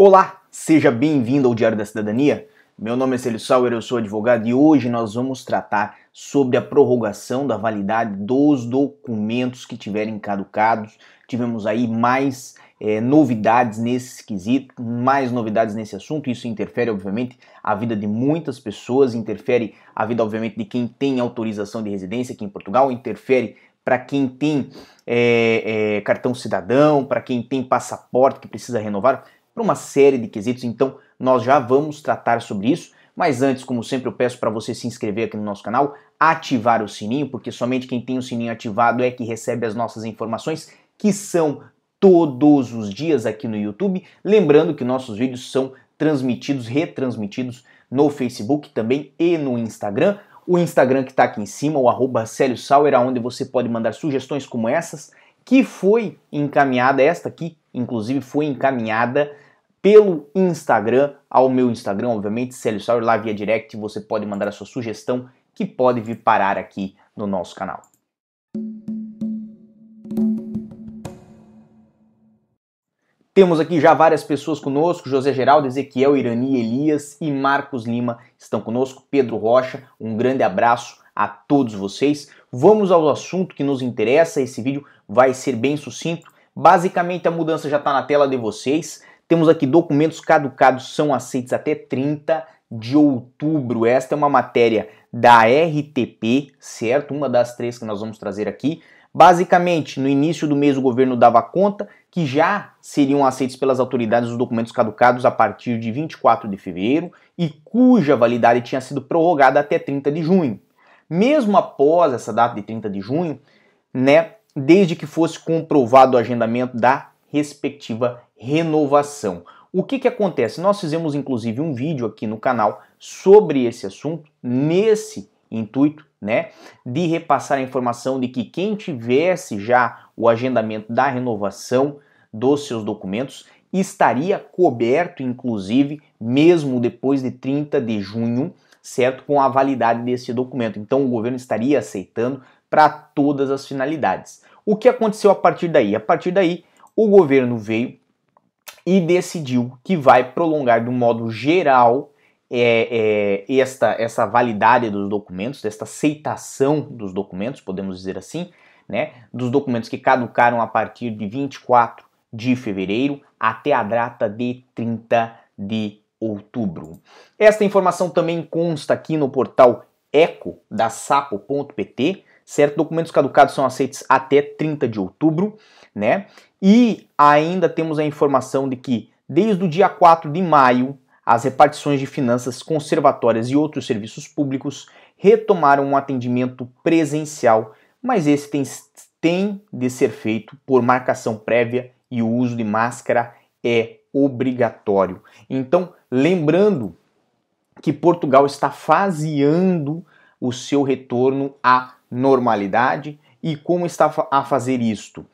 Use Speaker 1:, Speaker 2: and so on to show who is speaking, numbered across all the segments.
Speaker 1: Olá, seja bem-vindo ao Diário da Cidadania. Meu nome é Celso Sauer, eu sou advogado e hoje nós vamos tratar sobre a prorrogação da validade dos documentos que tiverem caducados. Tivemos aí mais é, novidades nesse quesito, mais novidades nesse assunto. Isso interfere, obviamente, a vida de muitas pessoas, interfere a vida, obviamente, de quem tem autorização de residência aqui em Portugal, interfere para quem tem é, é, cartão cidadão, para quem tem passaporte que precisa renovar para uma série de quesitos, então nós já vamos tratar sobre isso. Mas antes, como sempre, eu peço para você se inscrever aqui no nosso canal, ativar o sininho, porque somente quem tem o sininho ativado é que recebe as nossas informações, que são todos os dias aqui no YouTube. Lembrando que nossos vídeos são transmitidos, retransmitidos no Facebook também e no Instagram. O Instagram que está aqui em cima, o arroba Sauer, onde você pode mandar sugestões como essas, que foi encaminhada, esta aqui, inclusive, foi encaminhada pelo Instagram, ao meu Instagram, obviamente, Célio Sauer, lá via direct, você pode mandar a sua sugestão que pode vir parar aqui no nosso canal. Temos aqui já várias pessoas conosco, José Geraldo, Ezequiel, Irani, Elias e Marcos Lima estão conosco, Pedro Rocha, um grande abraço a todos vocês. Vamos ao assunto que nos interessa, esse vídeo vai ser bem sucinto. Basicamente a mudança já está na tela de vocês. Temos aqui documentos caducados são aceitos até 30 de outubro. Esta é uma matéria da RTP, certo? Uma das três que nós vamos trazer aqui. Basicamente, no início do mês o governo dava conta que já seriam aceitos pelas autoridades os documentos caducados a partir de 24 de fevereiro e cuja validade tinha sido prorrogada até 30 de junho. Mesmo após essa data de 30 de junho, né, desde que fosse comprovado o agendamento da respectiva renovação. O que, que acontece? Nós fizemos inclusive um vídeo aqui no canal sobre esse assunto, nesse intuito, né, de repassar a informação de que quem tivesse já o agendamento da renovação dos seus documentos estaria coberto, inclusive, mesmo depois de 30 de junho, certo, com a validade desse documento. Então o governo estaria aceitando para todas as finalidades. O que aconteceu a partir daí? A partir daí, o governo veio e decidiu que vai prolongar de um modo geral é, é, esta, essa validade dos documentos, desta aceitação dos documentos, podemos dizer assim, né, dos documentos que caducaram a partir de 24 de fevereiro até a data de 30 de outubro. Esta informação também consta aqui no portal eco da sapo.pt, certo? Documentos caducados são aceitos até 30 de outubro, né? E ainda temos a informação de que desde o dia 4 de maio, as repartições de finanças conservatórias e outros serviços públicos retomaram um atendimento presencial, mas esse tem, tem de ser feito por marcação prévia e o uso de máscara é obrigatório. Então, lembrando que Portugal está faseando o seu retorno à normalidade e como está a fazer isto?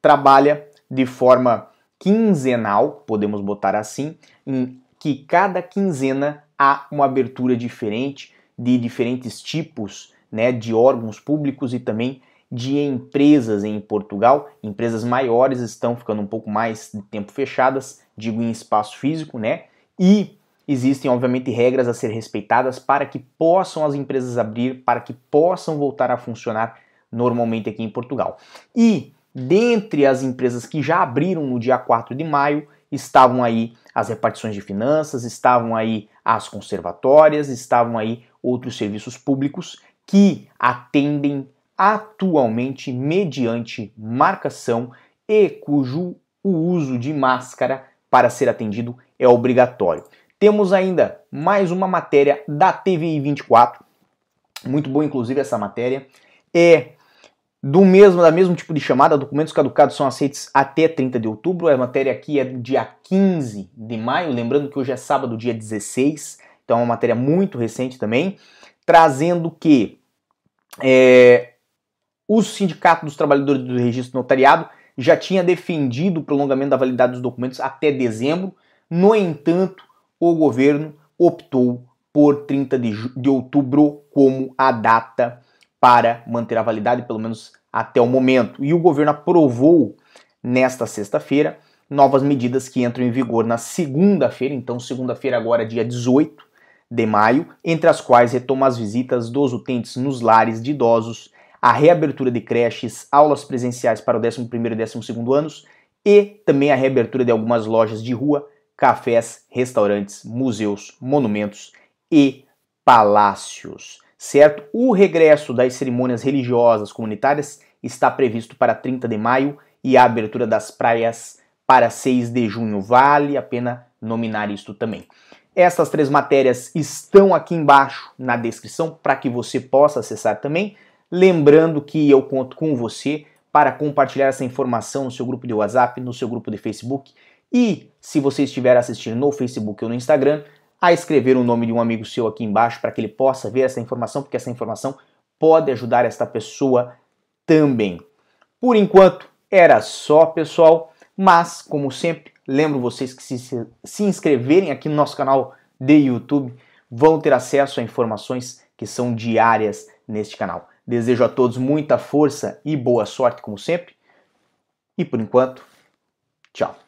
Speaker 1: Trabalha de forma quinzenal, podemos botar assim, em que cada quinzena há uma abertura diferente de diferentes tipos né, de órgãos públicos e também de empresas em Portugal. Empresas maiores estão ficando um pouco mais de tempo fechadas, digo em espaço físico, né? E existem, obviamente, regras a ser respeitadas para que possam as empresas abrir, para que possam voltar a funcionar normalmente aqui em Portugal. E dentre as empresas que já abriram no dia 4 de maio, estavam aí as repartições de finanças, estavam aí as conservatórias, estavam aí outros serviços públicos que atendem atualmente mediante marcação e cujo o uso de máscara para ser atendido é obrigatório. Temos ainda mais uma matéria da TVI 24, muito boa inclusive essa matéria, é do mesmo da mesmo tipo de chamada, documentos caducados são aceitos até 30 de outubro. A matéria aqui é dia 15 de maio, lembrando que hoje é sábado, dia 16, então é uma matéria muito recente também, trazendo que é, o Sindicato dos Trabalhadores do Registro Notariado já tinha defendido o prolongamento da validade dos documentos até dezembro. No entanto, o governo optou por 30 de, de outubro como a data para manter a validade, pelo menos até o momento. E o governo aprovou nesta sexta-feira novas medidas que entram em vigor na segunda-feira, então segunda-feira agora dia 18 de maio, entre as quais retoma as visitas dos utentes nos lares de idosos, a reabertura de creches, aulas presenciais para o 11º e 12º anos e também a reabertura de algumas lojas de rua, cafés, restaurantes, museus, monumentos e palácios. Certo? O regresso das cerimônias religiosas comunitárias está previsto para 30 de maio e a abertura das praias para 6 de junho. Vale a pena nominar isto também. Essas três matérias estão aqui embaixo na descrição para que você possa acessar também. Lembrando que eu conto com você para compartilhar essa informação no seu grupo de WhatsApp, no seu grupo de Facebook e, se você estiver assistindo no Facebook ou no Instagram, a escrever o nome de um amigo seu aqui embaixo para que ele possa ver essa informação, porque essa informação pode ajudar esta pessoa também. Por enquanto, era só, pessoal, mas, como sempre, lembro vocês que se, se inscreverem aqui no nosso canal de YouTube, vão ter acesso a informações que são diárias neste canal. Desejo a todos muita força e boa sorte, como sempre. E por enquanto, tchau.